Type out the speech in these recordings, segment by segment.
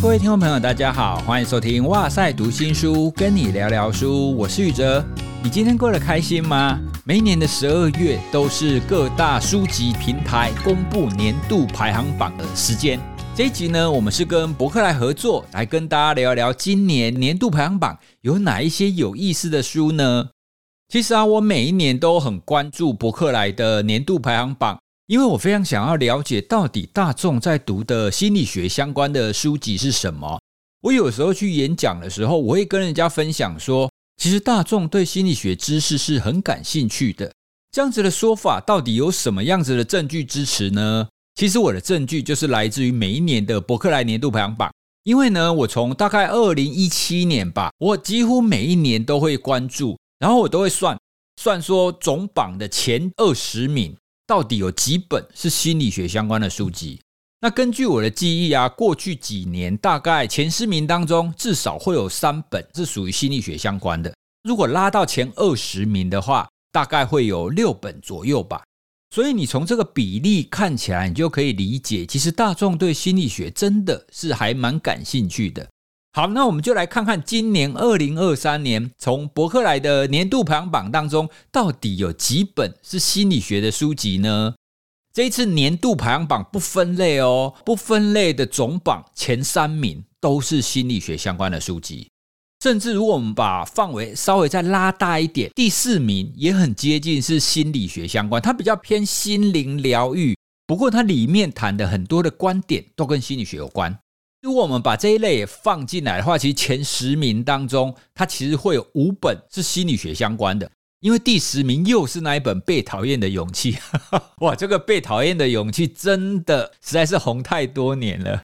各位听众朋友，大家好，欢迎收听哇塞读新书，跟你聊聊书，我是宇哲。你今天过得开心吗？每一年的十二月都是各大书籍平台公布年度排行榜的时间。这一集呢，我们是跟博客来合作，来跟大家聊一聊今年年度排行榜有哪一些有意思的书呢？其实啊，我每一年都很关注博客来的年度排行榜。因为我非常想要了解到底大众在读的心理学相关的书籍是什么。我有时候去演讲的时候，我会跟人家分享说，其实大众对心理学知识是很感兴趣的。这样子的说法到底有什么样子的证据支持呢？其实我的证据就是来自于每一年的伯克莱年度排行榜。因为呢，我从大概二零一七年吧，我几乎每一年都会关注，然后我都会算算说总榜的前二十名。到底有几本是心理学相关的书籍？那根据我的记忆啊，过去几年大概前十名当中至少会有三本是属于心理学相关的。如果拉到前二十名的话，大概会有六本左右吧。所以你从这个比例看起来，你就可以理解，其实大众对心理学真的是还蛮感兴趣的。好，那我们就来看看今年二零二三年从博客来的年度排行榜当中，到底有几本是心理学的书籍呢？这一次年度排行榜不分类哦，不分类的总榜前三名都是心理学相关的书籍，甚至如果我们把范围稍微再拉大一点，第四名也很接近是心理学相关，它比较偏心灵疗愈，不过它里面谈的很多的观点都跟心理学有关。如果我们把这一类也放进来的话，其实前十名当中，它其实会有五本是心理学相关的。因为第十名又是那一本《被讨厌的勇气》，哇，这个《被讨厌的勇气》真的实在是红太多年了。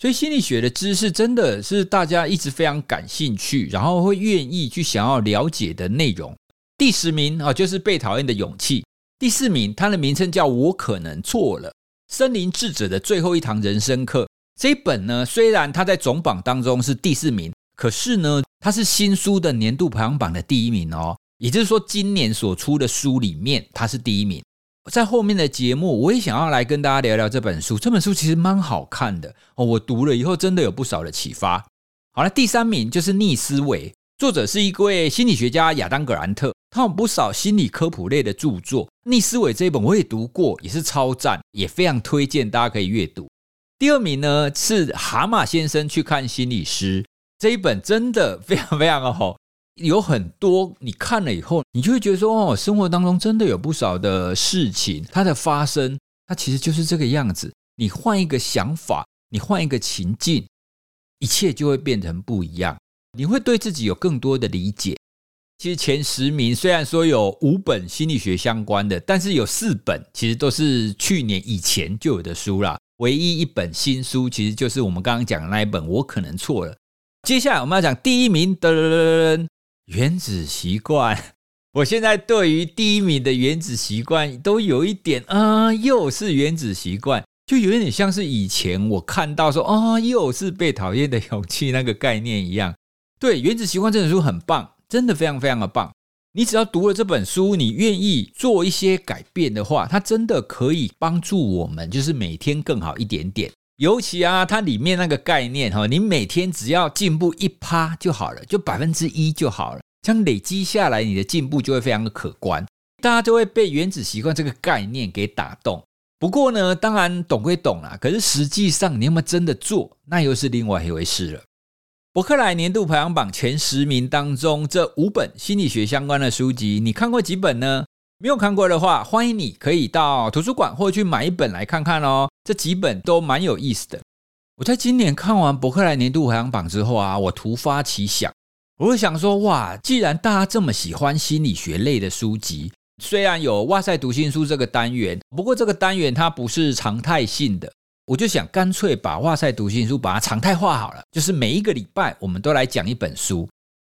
所以心理学的知识真的是大家一直非常感兴趣，然后会愿意去想要了解的内容。第十名啊，就是《被讨厌的勇气》。第四名，它的名称叫《我可能错了》，森林智者的最后一堂人生课。这一本呢，虽然它在总榜当中是第四名，可是呢，它是新书的年度排行榜的第一名哦。也就是说，今年所出的书里面，它是第一名。在后面的节目，我也想要来跟大家聊聊这本书。这本书其实蛮好看的哦，我读了以后真的有不少的启发。好了，第三名就是《逆思维》，作者是一位心理学家亚当·格兰特，他有不少心理科普类的著作，《逆思维》这一本我也读过，也是超赞，也非常推荐大家可以阅读。第二名呢是蛤蟆先生去看心理师这一本真的非常非常的好，有很多你看了以后，你就会觉得说哦，生活当中真的有不少的事情，它的发生，它其实就是这个样子。你换一个想法，你换一个情境，一切就会变成不一样。你会对自己有更多的理解。其实前十名虽然说有五本心理学相关的，但是有四本其实都是去年以前就有的书啦。唯一一本新书，其实就是我们刚刚讲的那一本。我可能错了。接下来我们要讲第一名的《原子习惯》。我现在对于第一名的《原子习惯》都有一点啊，又是《原子习惯》，就有点像是以前我看到说啊，又是被讨厌的勇气那个概念一样。对，《原子习惯》这本书很棒，真的非常非常的棒。你只要读了这本书，你愿意做一些改变的话，它真的可以帮助我们，就是每天更好一点点。尤其啊，它里面那个概念哈，你每天只要进步一趴就好了，就百分之一就好了，这样累积下来，你的进步就会非常的可观。大家就会被原子习惯这个概念给打动。不过呢，当然懂归懂啦，可是实际上你有没有真的做，那又是另外一回事了。伯克莱年度排行榜前十名当中，这五本心理学相关的书籍，你看过几本呢？没有看过的话，欢迎你可以到图书馆或去买一本来看看哦。这几本都蛮有意思的。我在今年看完伯克莱年度排行榜之后啊，我突发奇想，我就想说，哇，既然大家这么喜欢心理学类的书籍，虽然有哇塞读心书这个单元，不过这个单元它不是常态性的。我就想干脆把哇塞读心书把它常态化好了，就是每一个礼拜我们都来讲一本书。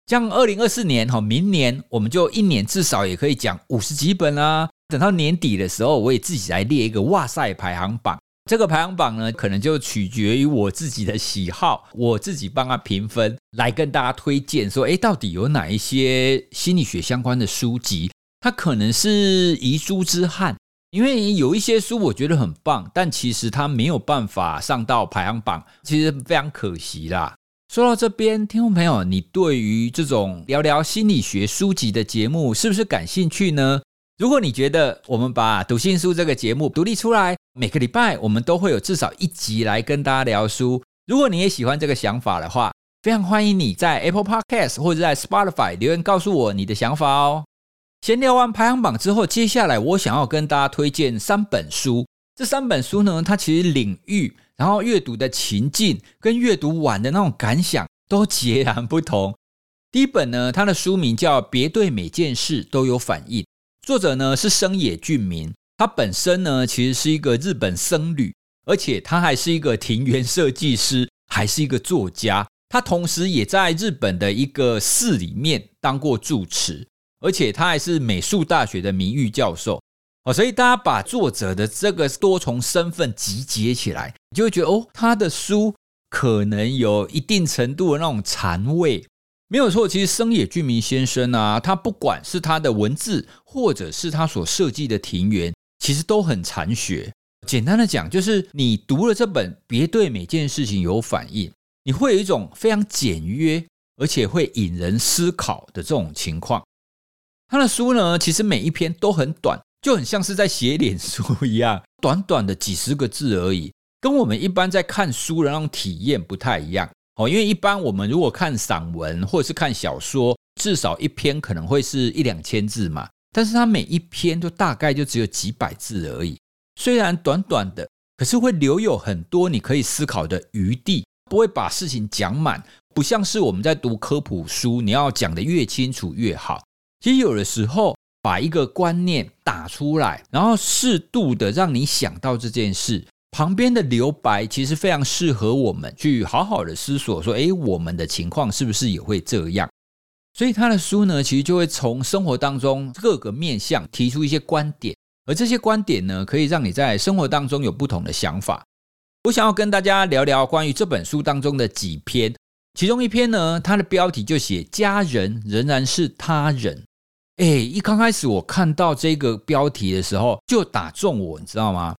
像二零二四年哈，明年我们就一年至少也可以讲五十几本啊。等到年底的时候，我也自己来列一个哇塞排行榜。这个排行榜呢，可能就取决于我自己的喜好，我自己帮他评分，来跟大家推荐说，哎，到底有哪一些心理学相关的书籍，它可能是遗珠之憾。因为有一些书我觉得很棒，但其实它没有办法上到排行榜，其实非常可惜啦。说到这边，听众朋友，你对于这种聊聊心理学书籍的节目是不是感兴趣呢？如果你觉得我们把读心书这个节目独立出来，每个礼拜我们都会有至少一集来跟大家聊书。如果你也喜欢这个想法的话，非常欢迎你在 Apple Podcast 或者在 Spotify 留言告诉我你的想法哦。闲聊完排行榜之后，接下来我想要跟大家推荐三本书。这三本书呢，它其实领域，然后阅读的情境跟阅读完的那种感想都截然不同。第一本呢，它的书名叫《别对每件事都有反应》，作者呢是生野俊明，他本身呢其实是一个日本僧侣，而且他还是一个庭园设计师，还是一个作家。他同时也在日本的一个寺里面当过住持。而且他还是美术大学的名誉教授哦，所以大家把作者的这个多重身份集结起来，你就会觉得哦，他的书可能有一定程度的那种禅味，没有错。其实生野俊明先生啊，他不管是他的文字，或者是他所设计的庭园，其实都很禅学。简单的讲，就是你读了这本，别对每件事情有反应，你会有一种非常简约，而且会引人思考的这种情况。他的书呢，其实每一篇都很短，就很像是在写脸书一样，短短的几十个字而已，跟我们一般在看书的那种体验不太一样哦。因为一般我们如果看散文或者是看小说，至少一篇可能会是一两千字嘛，但是他每一篇都大概就只有几百字而已。虽然短短的，可是会留有很多你可以思考的余地，不会把事情讲满，不像是我们在读科普书，你要讲的越清楚越好。其实有的时候，把一个观念打出来，然后适度的让你想到这件事，旁边的留白其实非常适合我们去好好的思索，说：诶，我们的情况是不是也会这样？所以他的书呢，其实就会从生活当中各个面向提出一些观点，而这些观点呢，可以让你在生活当中有不同的想法。我想要跟大家聊聊关于这本书当中的几篇，其中一篇呢，它的标题就写“家人仍然是他人”。哎，一刚开始我看到这个标题的时候，就打中我，你知道吗？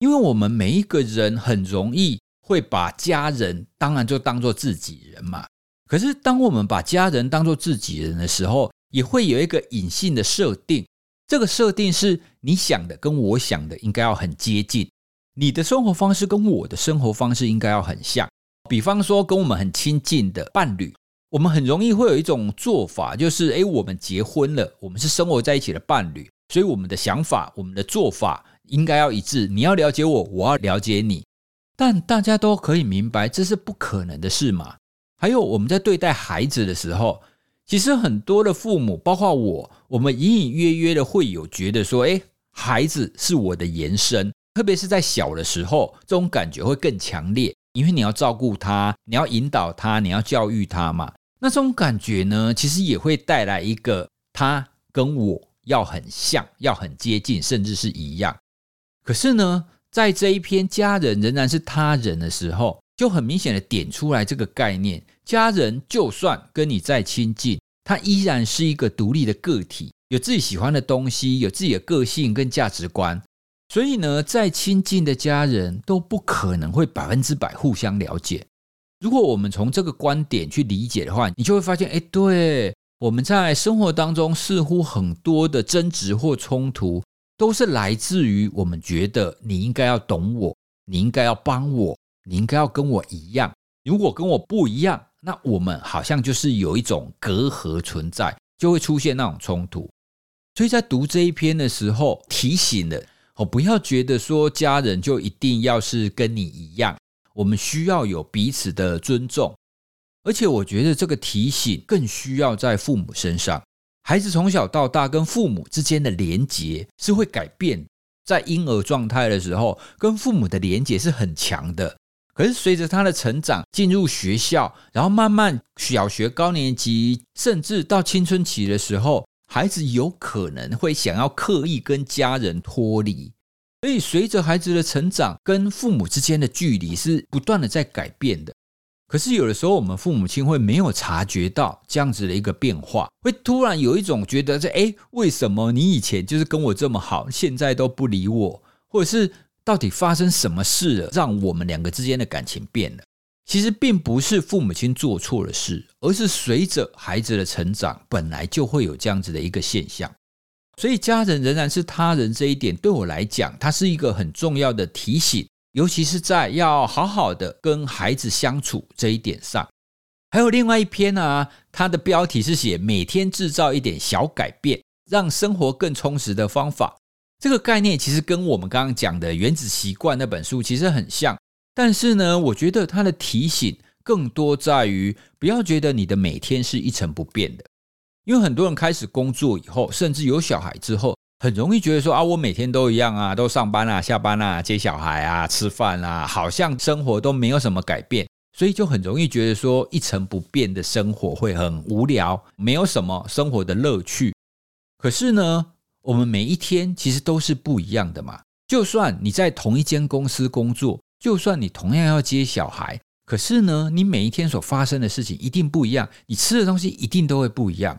因为我们每一个人很容易会把家人当然就当做自己人嘛。可是当我们把家人当做自己人的时候，也会有一个隐性的设定。这个设定是你想的跟我想的应该要很接近，你的生活方式跟我的生活方式应该要很像。比方说，跟我们很亲近的伴侣。我们很容易会有一种做法，就是诶，我们结婚了，我们是生活在一起的伴侣，所以我们的想法、我们的做法应该要一致。你要了解我，我要了解你，但大家都可以明白这是不可能的事嘛。还有我们在对待孩子的时候，其实很多的父母，包括我，我们隐隐约约的会有觉得说，诶，孩子是我的延伸，特别是在小的时候，这种感觉会更强烈，因为你要照顾他，你要引导他，你要教育他嘛。那种感觉呢，其实也会带来一个他跟我要很像，要很接近，甚至是一样。可是呢，在这一篇家人仍然是他人的时候，就很明显的点出来这个概念：家人就算跟你再亲近，他依然是一个独立的个体，有自己喜欢的东西，有自己的个性跟价值观。所以呢，再亲近的家人都不可能会百分之百互相了解。如果我们从这个观点去理解的话，你就会发现，哎，对，我们在生活当中似乎很多的争执或冲突，都是来自于我们觉得你应该要懂我，你应该要帮我，你应该要跟我一样。如果跟我不一样，那我们好像就是有一种隔阂存在，就会出现那种冲突。所以在读这一篇的时候，提醒了哦，不要觉得说家人就一定要是跟你一样。我们需要有彼此的尊重，而且我觉得这个提醒更需要在父母身上。孩子从小到大跟父母之间的连结是会改变，在婴儿状态的时候，跟父母的连结是很强的。可是随着他的成长，进入学校，然后慢慢小学高年级，甚至到青春期的时候，孩子有可能会想要刻意跟家人脱离。所以，随着孩子的成长，跟父母之间的距离是不断的在改变的。可是有的时候，我们父母亲会没有察觉到这样子的一个变化，会突然有一种觉得，这哎，为什么你以前就是跟我这么好，现在都不理我，或者是到底发生什么事了，让我们两个之间的感情变了？其实并不是父母亲做错了事，而是随着孩子的成长，本来就会有这样子的一个现象。所以，家人仍然是他人这一点，对我来讲，它是一个很重要的提醒。尤其是在要好好的跟孩子相处这一点上，还有另外一篇呢，它的标题是写每天制造一点小改变，让生活更充实的方法。这个概念其实跟我们刚刚讲的《原子习惯》那本书其实很像，但是呢，我觉得它的提醒更多在于不要觉得你的每天是一成不变的，因为很多人开始工作以后，甚至有小孩之后。很容易觉得说啊，我每天都一样啊，都上班啊、下班啊、接小孩啊、吃饭啊，好像生活都没有什么改变，所以就很容易觉得说一成不变的生活会很无聊，没有什么生活的乐趣。可是呢，我们每一天其实都是不一样的嘛。就算你在同一间公司工作，就算你同样要接小孩，可是呢，你每一天所发生的事情一定不一样，你吃的东西一定都会不一样，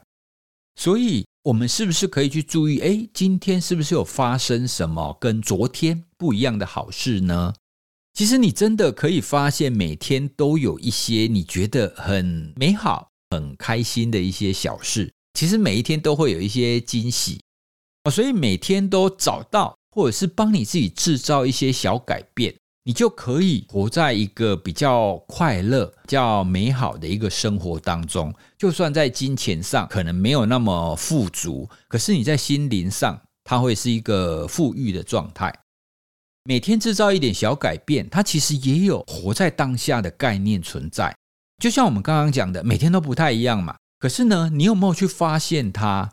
所以。我们是不是可以去注意？哎，今天是不是有发生什么跟昨天不一样的好事呢？其实你真的可以发现，每天都有一些你觉得很美好、很开心的一些小事。其实每一天都会有一些惊喜，所以每天都找到，或者是帮你自己制造一些小改变。你就可以活在一个比较快乐、比较美好的一个生活当中。就算在金钱上可能没有那么富足，可是你在心灵上，它会是一个富裕的状态。每天制造一点小改变，它其实也有活在当下的概念存在。就像我们刚刚讲的，每天都不太一样嘛。可是呢，你有没有去发现它？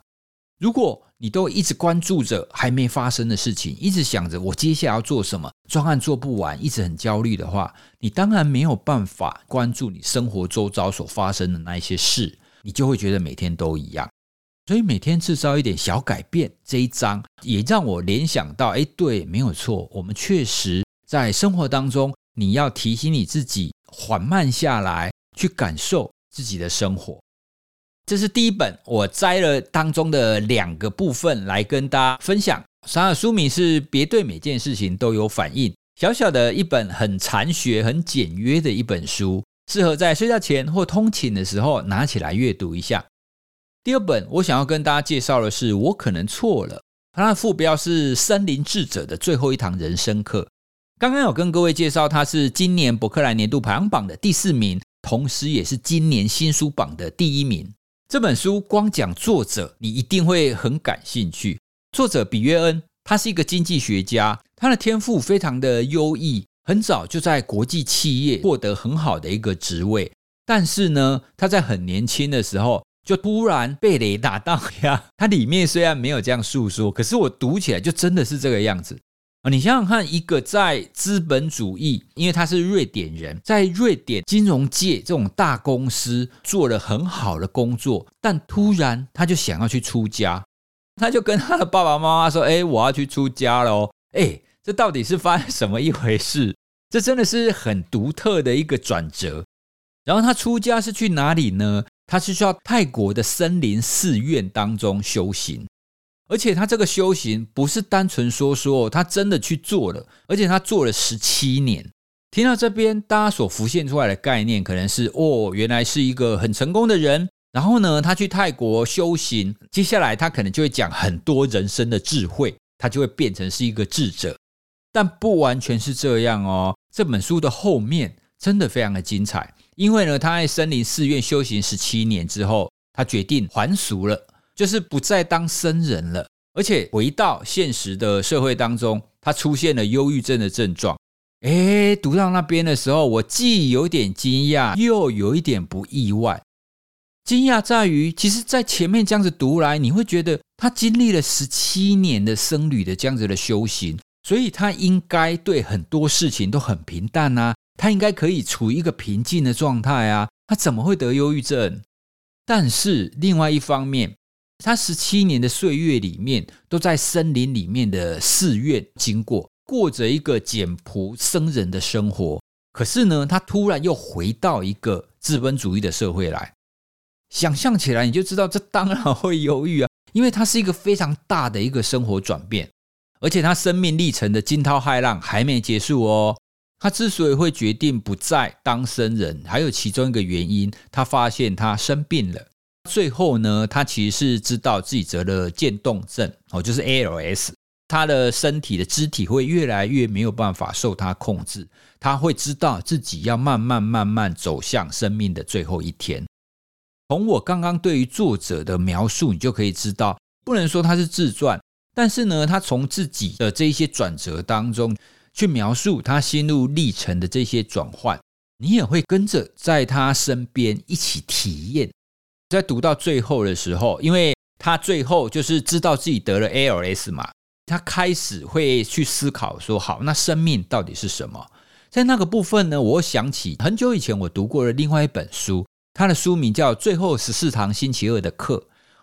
如果你都一直关注着还没发生的事情，一直想着我接下来要做什么，专案做不完，一直很焦虑的话，你当然没有办法关注你生活周遭所发生的那一些事，你就会觉得每天都一样。所以每天制造一点小改变，这一章也让我联想到，哎，对，没有错，我们确实在生活当中，你要提醒你自己缓慢下来，去感受自己的生活。这是第一本，我摘了当中的两个部分来跟大家分享。它的书名是《别对每件事情都有反应》，小小的一本很禅学、很简约的一本书，适合在睡觉前或通勤的时候拿起来阅读一下。第二本，我想要跟大家介绍的是《我可能错了》，它的副标是“森林智者的最后一堂人生课”。刚刚有跟各位介绍，它是今年伯克莱年度排行榜的第四名，同时也是今年新书榜的第一名。这本书光讲作者，你一定会很感兴趣。作者比约恩，他是一个经济学家，他的天赋非常的优异，很早就在国际企业获得很好的一个职位。但是呢，他在很年轻的时候就突然被雷打到呀。他里面虽然没有这样诉说，可是我读起来就真的是这个样子。啊，你想想看，一个在资本主义，因为他是瑞典人，在瑞典金融界这种大公司做了很好的工作，但突然他就想要去出家，他就跟他的爸爸妈妈说：“哎，我要去出家喽！”哎，这到底是发生什么一回事？这真的是很独特的一个转折。然后他出家是去哪里呢？他是去到泰国的森林寺院当中修行。而且他这个修行不是单纯说说，他真的去做了，而且他做了十七年。听到这边，大家所浮现出来的概念可能是：哦，原来是一个很成功的人。然后呢，他去泰国修行，接下来他可能就会讲很多人生的智慧，他就会变成是一个智者。但不完全是这样哦。这本书的后面真的非常的精彩，因为呢，他在森林寺院修行十七年之后，他决定还俗了。就是不再当僧人了，而且回到现实的社会当中，他出现了忧郁症的症状。诶，读到那边的时候，我既有点惊讶，又有一点不意外。惊讶在于，其实，在前面这样子读来，你会觉得他经历了十七年的僧侣的这样子的修行，所以他应该对很多事情都很平淡啊，他应该可以处于一个平静的状态啊，他怎么会得忧郁症？但是另外一方面，他十七年的岁月里面，都在森林里面的寺院经过，过着一个简朴僧人的生活。可是呢，他突然又回到一个资本主义的社会来，想象起来你就知道，这当然会犹豫啊，因为它是一个非常大的一个生活转变，而且他生命历程的惊涛骇浪还没结束哦。他之所以会决定不再当僧人，还有其中一个原因，他发现他生病了。最后呢，他其实是知道自己得了渐冻症哦，就是 ALS。他的身体的肢体会越来越没有办法受他控制，他会知道自己要慢慢慢慢走向生命的最后一天。从我刚刚对于作者的描述，你就可以知道，不能说他是自传，但是呢，他从自己的这一些转折当中。去描述他心路历程的这些转换，你也会跟着在他身边一起体验。在读到最后的时候，因为他最后就是知道自己得了 ALS 嘛，他开始会去思考说：好，那生命到底是什么？在那个部分呢，我想起很久以前我读过的另外一本书，它的书名叫《最后十四堂星期二的课》。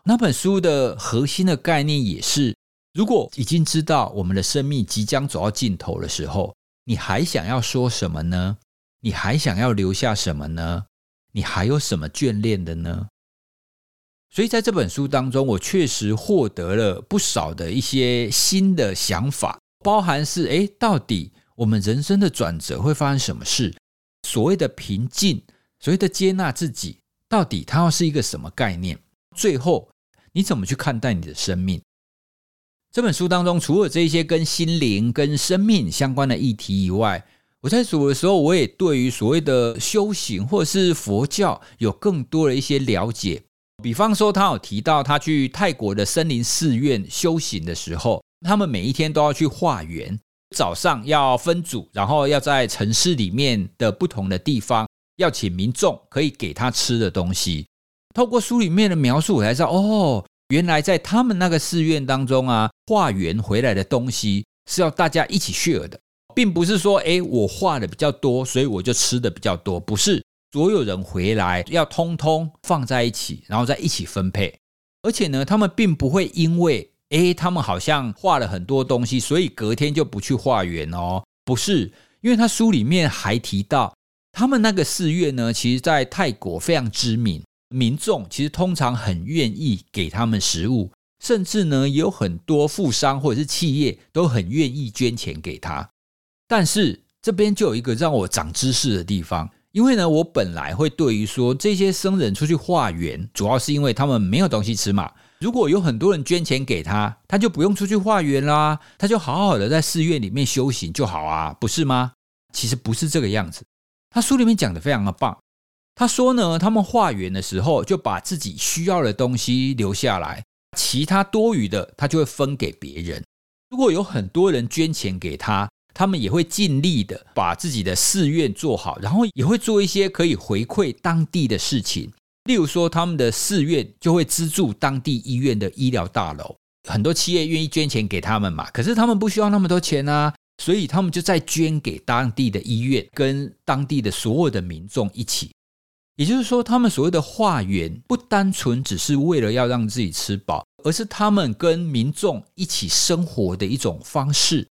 那本书的核心的概念也是。如果已经知道我们的生命即将走到尽头的时候，你还想要说什么呢？你还想要留下什么呢？你还有什么眷恋的呢？所以在这本书当中，我确实获得了不少的一些新的想法，包含是：诶，到底我们人生的转折会发生什么事？所谓的平静，所谓的接纳自己，到底它要是一个什么概念？最后，你怎么去看待你的生命？这本书当中，除了这些跟心灵、跟生命相关的议题以外，我在读的时候，我也对于所谓的修行或者是佛教有更多的一些了解。比方说，他有提到他去泰国的森林寺院修行的时候，他们每一天都要去化缘，早上要分组，然后要在城市里面的不同的地方，要请民众可以给他吃的东西。透过书里面的描述，我才知道哦。原来在他们那个寺院当中啊，化缘回来的东西是要大家一起 share 的，并不是说，哎，我化的比较多，所以我就吃的比较多，不是所有人回来要通通放在一起，然后再一起分配。而且呢，他们并不会因为，哎，他们好像画了很多东西，所以隔天就不去化缘哦，不是，因为他书里面还提到，他们那个寺院呢，其实在泰国非常知名。民众其实通常很愿意给他们食物，甚至呢也有很多富商或者是企业都很愿意捐钱给他。但是这边就有一个让我长知识的地方，因为呢我本来会对于说这些僧人出去化缘，主要是因为他们没有东西吃嘛。如果有很多人捐钱给他，他就不用出去化缘啦，他就好好的在寺院里面修行就好啊，不是吗？其实不是这个样子。他书里面讲的非常的棒。他说呢，他们化缘的时候就把自己需要的东西留下来，其他多余的他就会分给别人。如果有很多人捐钱给他，他们也会尽力的把自己的寺院做好，然后也会做一些可以回馈当地的事情。例如说，他们的寺院就会资助当地医院的医疗大楼，很多企业愿意捐钱给他们嘛。可是他们不需要那么多钱啊，所以他们就再捐给当地的医院，跟当地的所有的民众一起。也就是说，他们所谓的化缘，不单纯只是为了要让自己吃饱，而是他们跟民众一起生活的一种方式。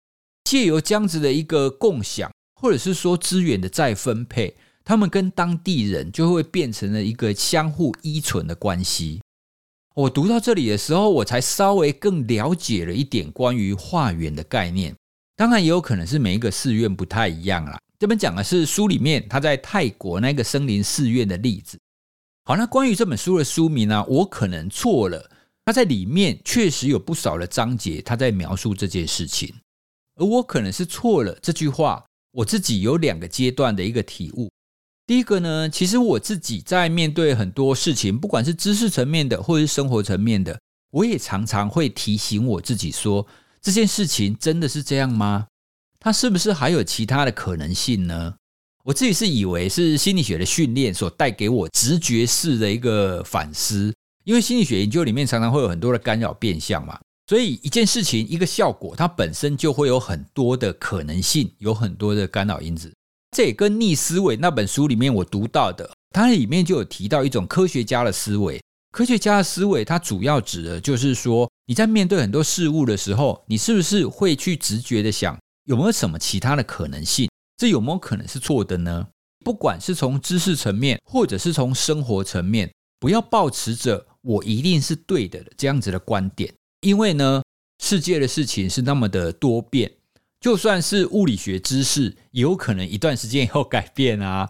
借由这样子的一个共享，或者是说资源的再分配，他们跟当地人就会变成了一个相互依存的关系。我读到这里的时候，我才稍微更了解了一点关于化缘的概念。当然，也有可能是每一个寺院不太一样啦。这边讲的是书里面他在泰国那个森林寺院的例子。好，那关于这本书的书名呢，我可能错了。他在里面确实有不少的章节，他在描述这件事情，而我可能是错了。这句话我自己有两个阶段的一个体悟。第一个呢，其实我自己在面对很多事情，不管是知识层面的，或者是生活层面的，我也常常会提醒我自己说，这件事情真的是这样吗？它是不是还有其他的可能性呢？我自己是以为是心理学的训练所带给我直觉式的一个反思，因为心理学研究里面常常会有很多的干扰变相嘛，所以一件事情一个效果，它本身就会有很多的可能性，有很多的干扰因子。这也跟逆思维那本书里面我读到的，它里面就有提到一种科学家的思维。科学家的思维，它主要指的就是说，你在面对很多事物的时候，你是不是会去直觉的想？有没有什么其他的可能性？这有没有可能是错的呢？不管是从知识层面，或者是从生活层面，不要抱持着我一定是对的这样子的观点，因为呢，世界的事情是那么的多变，就算是物理学知识，也有可能一段时间以后改变啊。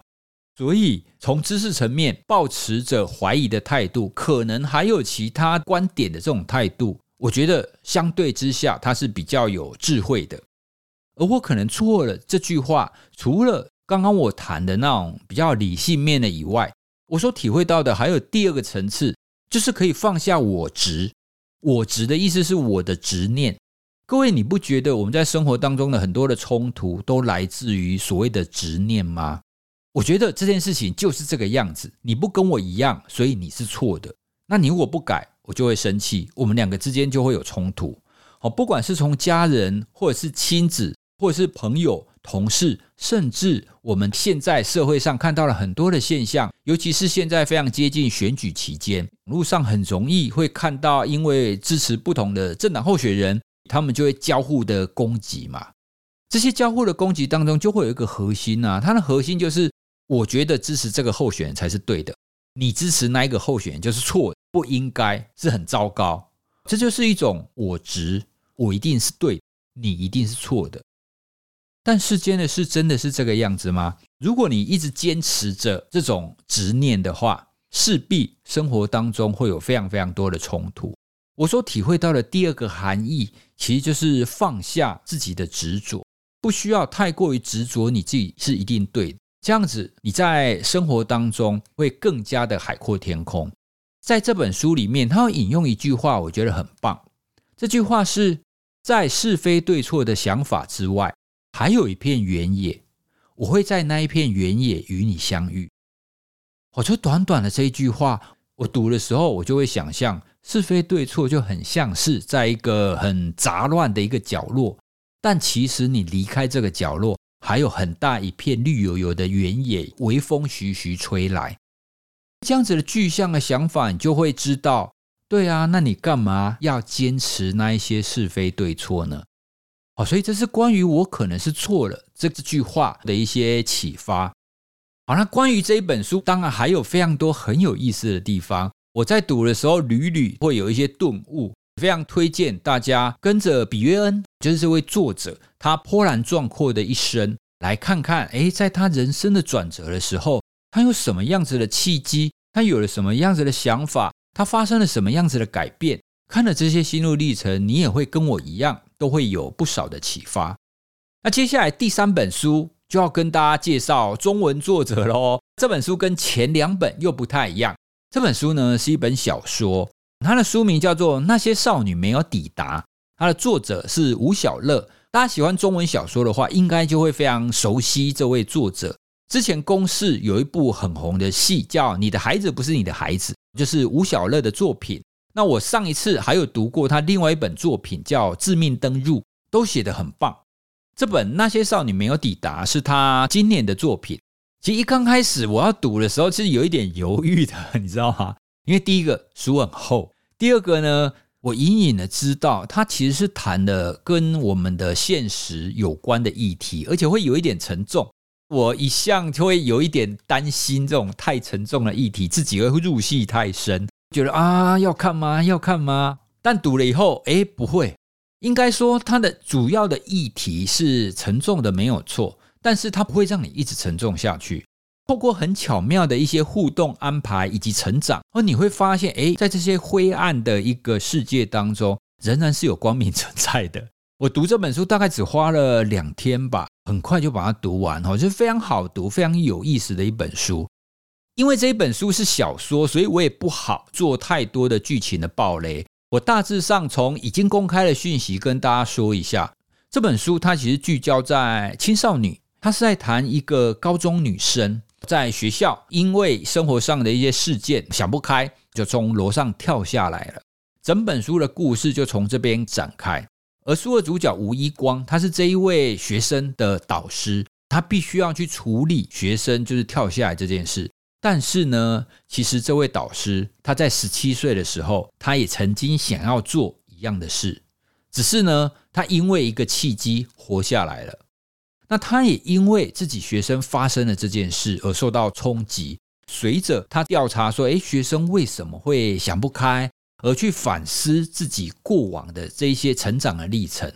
所以从知识层面抱持着怀疑的态度，可能还有其他观点的这种态度，我觉得相对之下，它是比较有智慧的。而我可能错了这句话，除了刚刚我谈的那种比较理性面的以外，我所体会到的还有第二个层次，就是可以放下我执。我执的意思是我的执念。各位，你不觉得我们在生活当中的很多的冲突都来自于所谓的执念吗？我觉得这件事情就是这个样子。你不跟我一样，所以你是错的。那你如果不改，我就会生气，我们两个之间就会有冲突。好，不管是从家人，或者是亲子，或者是朋友、同事，甚至我们现在社会上看到了很多的现象，尤其是现在非常接近选举期间，路上很容易会看到，因为支持不同的政党候选人，他们就会交互的攻击嘛。这些交互的攻击当中，就会有一个核心啊，它的核心就是。我觉得支持这个候选人才是对的，你支持那一个候选人就是错，不应该是很糟糕。这就是一种我执，我一定是对，你一定是错的。但世间的事真的是这个样子吗？如果你一直坚持着这种执念的话，势必生活当中会有非常非常多的冲突。我所体会到的第二个含义，其实就是放下自己的执着，不需要太过于执着你自己是一定对的。这样子，你在生活当中会更加的海阔天空。在这本书里面，他引用一句话，我觉得很棒。这句话是在是非对错的想法之外，还有一片原野。我会在那一片原野与你相遇。我就短短的这一句话，我读的时候，我就会想象是非对错就很像是在一个很杂乱的一个角落，但其实你离开这个角落。还有很大一片绿油油的原野，微风徐徐吹来，这样子的具象的想法，你就会知道，对啊，那你干嘛要坚持那一些是非对错呢？哦，所以这是关于我可能是错了这这句话的一些启发。好，那关于这一本书，当然还有非常多很有意思的地方。我在读的时候，屡屡会有一些顿悟。非常推荐大家跟着比约恩，就是这位作者，他波澜壮阔的一生，来看看，诶，在他人生的转折的时候，他有什么样子的契机，他有了什么样子的想法，他发生了什么样子的改变。看了这些心路历程，你也会跟我一样，都会有不少的启发。那接下来第三本书就要跟大家介绍中文作者喽。这本书跟前两本又不太一样，这本书呢是一本小说。它的书名叫做《那些少女没有抵达》，它的作者是吴小乐。大家喜欢中文小说的话，应该就会非常熟悉这位作者。之前公视有一部很红的戏叫《你的孩子不是你的孩子》，就是吴小乐的作品。那我上一次还有读过他另外一本作品叫《致命登入》，都写得很棒。这本《那些少女没有抵达》是他今年的作品。其实一刚开始我要读的时候，其实有一点犹豫的，你知道吗？因为第一个书很厚，第二个呢，我隐隐的知道它其实是谈的跟我们的现实有关的议题，而且会有一点沉重。我一向就会有一点担心这种太沉重的议题，自己会入戏太深，觉得啊要看吗？要看吗？但读了以后，哎，不会，应该说它的主要的议题是沉重的，没有错，但是它不会让你一直沉重下去。透过很巧妙的一些互动安排以及成长，而你会发现，哎，在这些灰暗的一个世界当中，仍然是有光明存在的。我读这本书大概只花了两天吧，很快就把它读完，哦，就是非常好读、非常有意思的一本书。因为这一本书是小说，所以我也不好做太多的剧情的暴雷。我大致上从已经公开的讯息跟大家说一下，这本书它其实聚焦在青少年，它是在谈一个高中女生。在学校，因为生活上的一些事件想不开，就从楼上跳下来了。整本书的故事就从这边展开。而书的主角吴一光，他是这一位学生的导师，他必须要去处理学生就是跳下来这件事。但是呢，其实这位导师他在十七岁的时候，他也曾经想要做一样的事，只是呢，他因为一个契机活下来了。那他也因为自己学生发生了这件事而受到冲击。随着他调查说，诶，学生为什么会想不开，而去反思自己过往的这些成长的历程。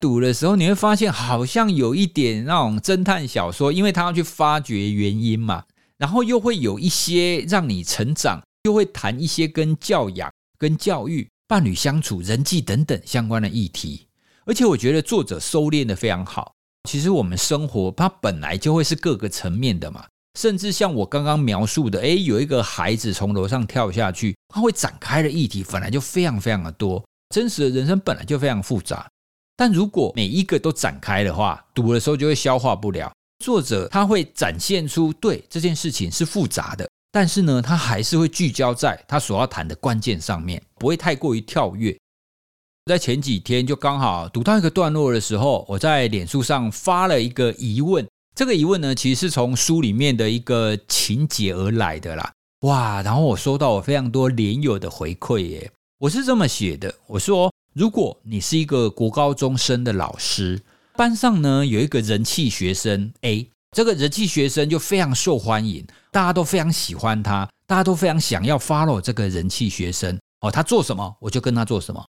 读的时候，你会发现好像有一点那种侦探小说，因为他要去发掘原因嘛，然后又会有一些让你成长，又会谈一些跟教养、跟教育、伴侣相处、人际等等相关的议题。而且我觉得作者收敛的非常好。其实我们生活它本来就会是各个层面的嘛，甚至像我刚刚描述的，诶，有一个孩子从楼上跳下去，他会展开的议题本来就非常非常的多。真实的人生本来就非常复杂。但如果每一个都展开的话，读的时候就会消化不了。作者他会展现出对这件事情是复杂的，但是呢，他还是会聚焦在他所要谈的关键上面，不会太过于跳跃。在前几天就刚好读到一个段落的时候，我在脸书上发了一个疑问。这个疑问呢，其实是从书里面的一个情节而来的啦。哇！然后我收到我非常多连友的回馈耶。我是这么写的，我说。如果你是一个国高中生的老师，班上呢有一个人气学生 A，这个人气学生就非常受欢迎，大家都非常喜欢他，大家都非常想要 follow 这个人气学生哦，他做什么我就跟他做什么。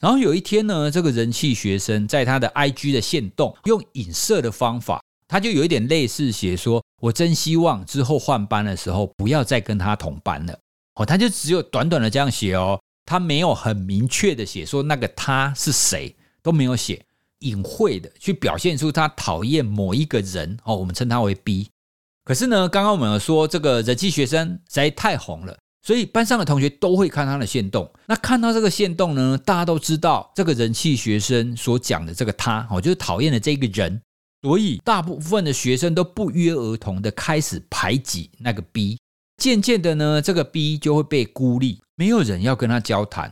然后有一天呢，这个人气学生在他的 IG 的线动用影射的方法，他就有一点类似写说：“我真希望之后换班的时候不要再跟他同班了。”哦，他就只有短短的这样写哦。他没有很明确的写说那个他是谁都没有写，隐晦的去表现出他讨厌某一个人哦，我们称他为 B。可是呢，刚刚我们有说这个人气学生实在太红了，所以班上的同学都会看他的线动。那看到这个线动呢，大家都知道这个人气学生所讲的这个他哦，就是讨厌的这个人，所以大部分的学生都不约而同的开始排挤那个 B。渐渐的呢，这个 B 就会被孤立。没有人要跟他交谈，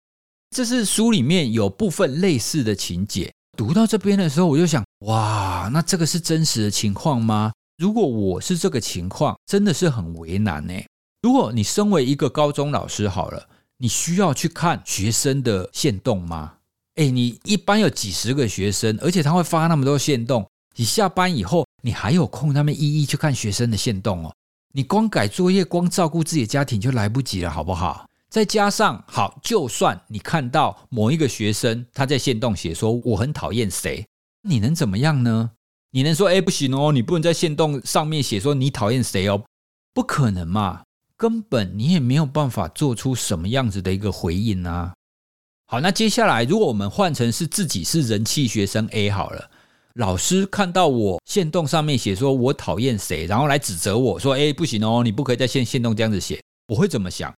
这是书里面有部分类似的情节。读到这边的时候，我就想：哇，那这个是真实的情况吗？如果我是这个情况，真的是很为难呢。如果你身为一个高中老师，好了，你需要去看学生的限动吗？哎，你一般有几十个学生，而且他会发那么多限动，你下班以后，你还有空他们一一去看学生的限动哦？你光改作业，光照顾自己的家庭就来不及了，好不好？再加上好，就算你看到某一个学生他在线动写说我很讨厌谁，你能怎么样呢？你能说哎不行哦，你不能在线动上面写说你讨厌谁哦？不可能嘛，根本你也没有办法做出什么样子的一个回应啊。好，那接下来如果我们换成是自己是人气学生 A 好了，老师看到我线动上面写说我讨厌谁，然后来指责我说哎不行哦，你不可以在线线动这样子写，我会怎么想？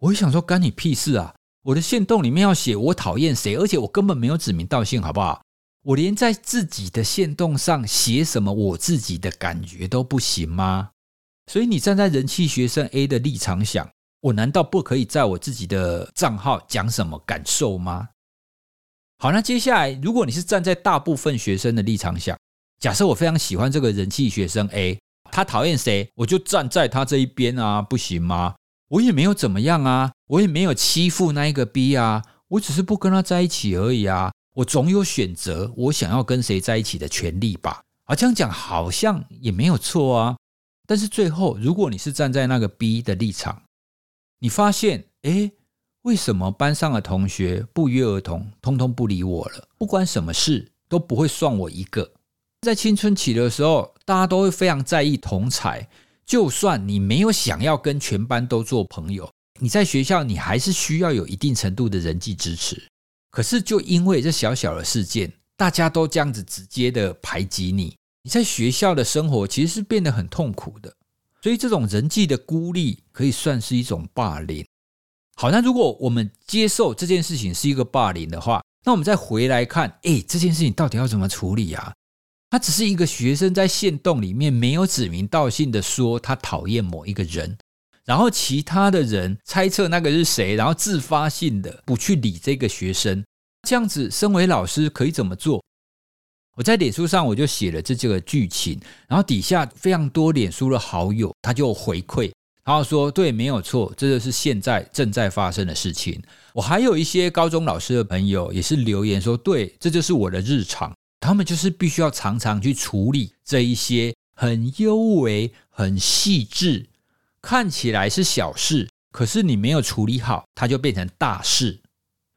我会想说，干你屁事啊！我的线动里面要写我讨厌谁，而且我根本没有指名道姓，好不好？我连在自己的线动上写什么我自己的感觉都不行吗？所以你站在人气学生 A 的立场想，我难道不可以在我自己的账号讲什么感受吗？好，那接下来，如果你是站在大部分学生的立场想，假设我非常喜欢这个人气学生 A，他讨厌谁，我就站在他这一边啊，不行吗？我也没有怎么样啊，我也没有欺负那一个 B 啊，我只是不跟他在一起而已啊。我总有选择我想要跟谁在一起的权利吧？啊，这样讲好像也没有错啊。但是最后，如果你是站在那个 B 的立场，你发现，诶，为什么班上的同学不约而同，通通不理我了？不管什么事都不会算我一个。在青春期的时候，大家都会非常在意同才。就算你没有想要跟全班都做朋友，你在学校你还是需要有一定程度的人际支持。可是就因为这小小的事件，大家都这样子直接的排挤你，你在学校的生活其实是变得很痛苦的。所以这种人际的孤立可以算是一种霸凌。好，那如果我们接受这件事情是一个霸凌的话，那我们再回来看，哎，这件事情到底要怎么处理啊？他只是一个学生在线洞里面没有指名道姓的说他讨厌某一个人，然后其他的人猜测那个是谁，然后自发性的不去理这个学生，这样子，身为老师可以怎么做？我在脸书上我就写了这几个剧情，然后底下非常多脸书的好友他就回馈，然后说对，没有错，这就是现在正在发生的事情。我还有一些高中老师的朋友也是留言说，对，这就是我的日常。他们就是必须要常常去处理这一些很优微、很细致，看起来是小事，可是你没有处理好，它就变成大事。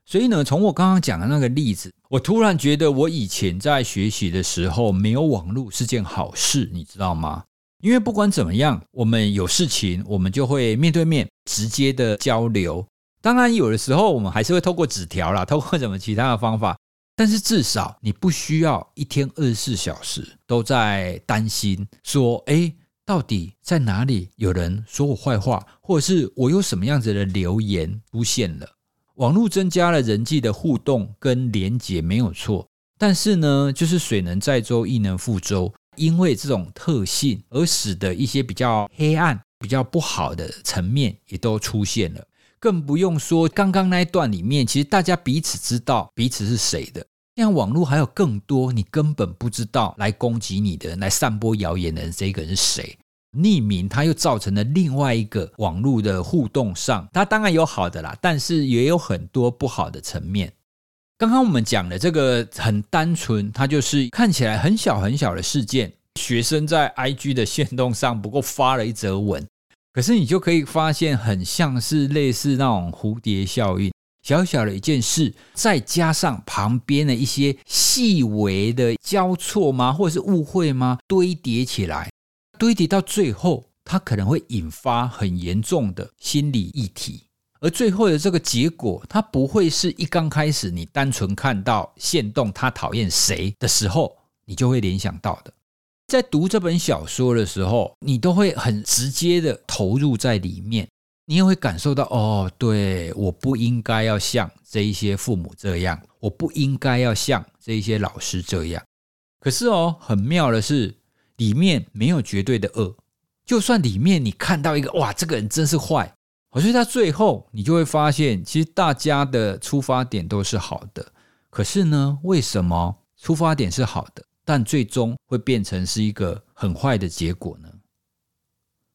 所以呢，从我刚刚讲的那个例子，我突然觉得我以前在学习的时候没有网络是件好事，你知道吗？因为不管怎么样，我们有事情，我们就会面对面直接的交流。当然，有的时候我们还是会透过纸条啦，透过什么其他的方法。但是至少你不需要一天二十四小时都在担心说，哎，到底在哪里有人说我坏话，或者是我有什么样子的留言出现了。网络增加了人际的互动跟连结，没有错。但是呢，就是水能载舟，亦能覆舟。因为这种特性，而使得一些比较黑暗、比较不好的层面也都出现了。更不用说刚刚那一段里面，其实大家彼此知道彼此是谁的。像网络还有更多你根本不知道来攻击你的人、来散播谣言的人，这个人是谁？匿名，它又造成了另外一个网络的互动上，它当然有好的啦，但是也有很多不好的层面。刚刚我们讲的这个很单纯，它就是看起来很小很小的事件，学生在 IG 的线动上不过发了一则文，可是你就可以发现，很像是类似那种蝴蝶效应，小小的一件事，再加上旁边的一些细微的交错吗，或者是误会吗，堆叠起来。堆叠到最后，它可能会引发很严重的心理议题，而最后的这个结果，它不会是一刚开始你单纯看到线动他讨厌谁的时候，你就会联想到的。在读这本小说的时候，你都会很直接的投入在里面，你也会感受到哦，对，我不应该要像这一些父母这样，我不应该要像这一些老师这样。可是哦，很妙的是。里面没有绝对的恶，就算里面你看到一个哇，这个人真是坏，我觉得最后你就会发现，其实大家的出发点都是好的。可是呢，为什么出发点是好的，但最终会变成是一个很坏的结果呢？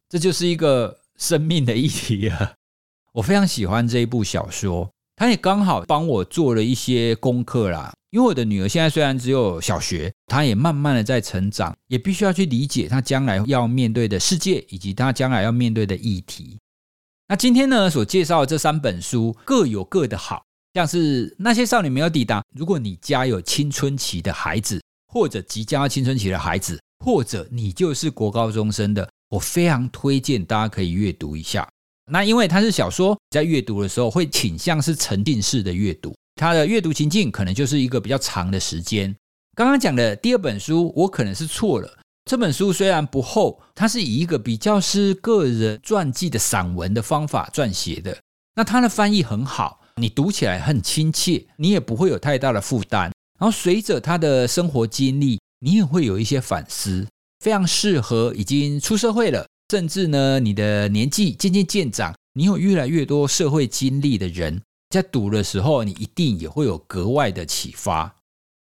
这就是一个生命的议题啊！我非常喜欢这一部小说，它也刚好帮我做了一些功课啦。因为我的女儿现在虽然只有小学，她也慢慢的在成长，也必须要去理解她将来要面对的世界，以及她将来要面对的议题。那今天呢，所介绍的这三本书各有各的好，像是那些少女没有抵达。如果你家有青春期的孩子，或者即将要青春期的孩子，或者你就是国高中生的，我非常推荐大家可以阅读一下。那因为它是小说，在阅读的时候会倾向是沉浸式的阅读。它的阅读情境可能就是一个比较长的时间。刚刚讲的第二本书，我可能是错了。这本书虽然不厚，它是以一个比较是个人传记的散文的方法撰写的。那它的翻译很好，你读起来很亲切，你也不会有太大的负担。然后随着他的生活经历，你也会有一些反思，非常适合已经出社会了，甚至呢你的年纪渐渐渐长，你有越来越多社会经历的人。在读的时候，你一定也会有格外的启发。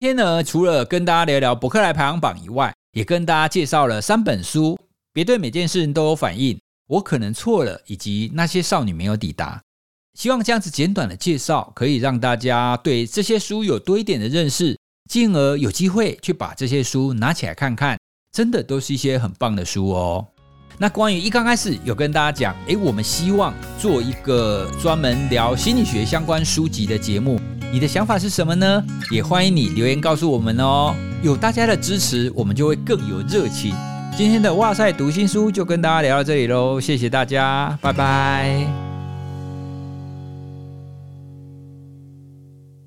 今天呢，除了跟大家聊聊博客来排行榜以外，也跟大家介绍了三本书。别对每件事情都有反应，我可能错了，以及那些少女没有抵达。希望这样子简短的介绍，可以让大家对这些书有多一点的认识，进而有机会去把这些书拿起来看看。真的都是一些很棒的书哦。那关于一刚开始有跟大家讲，诶，我们希望做一个专门聊心理学相关书籍的节目，你的想法是什么呢？也欢迎你留言告诉我们哦。有大家的支持，我们就会更有热情。今天的哇塞读心书就跟大家聊到这里喽，谢谢大家，拜拜。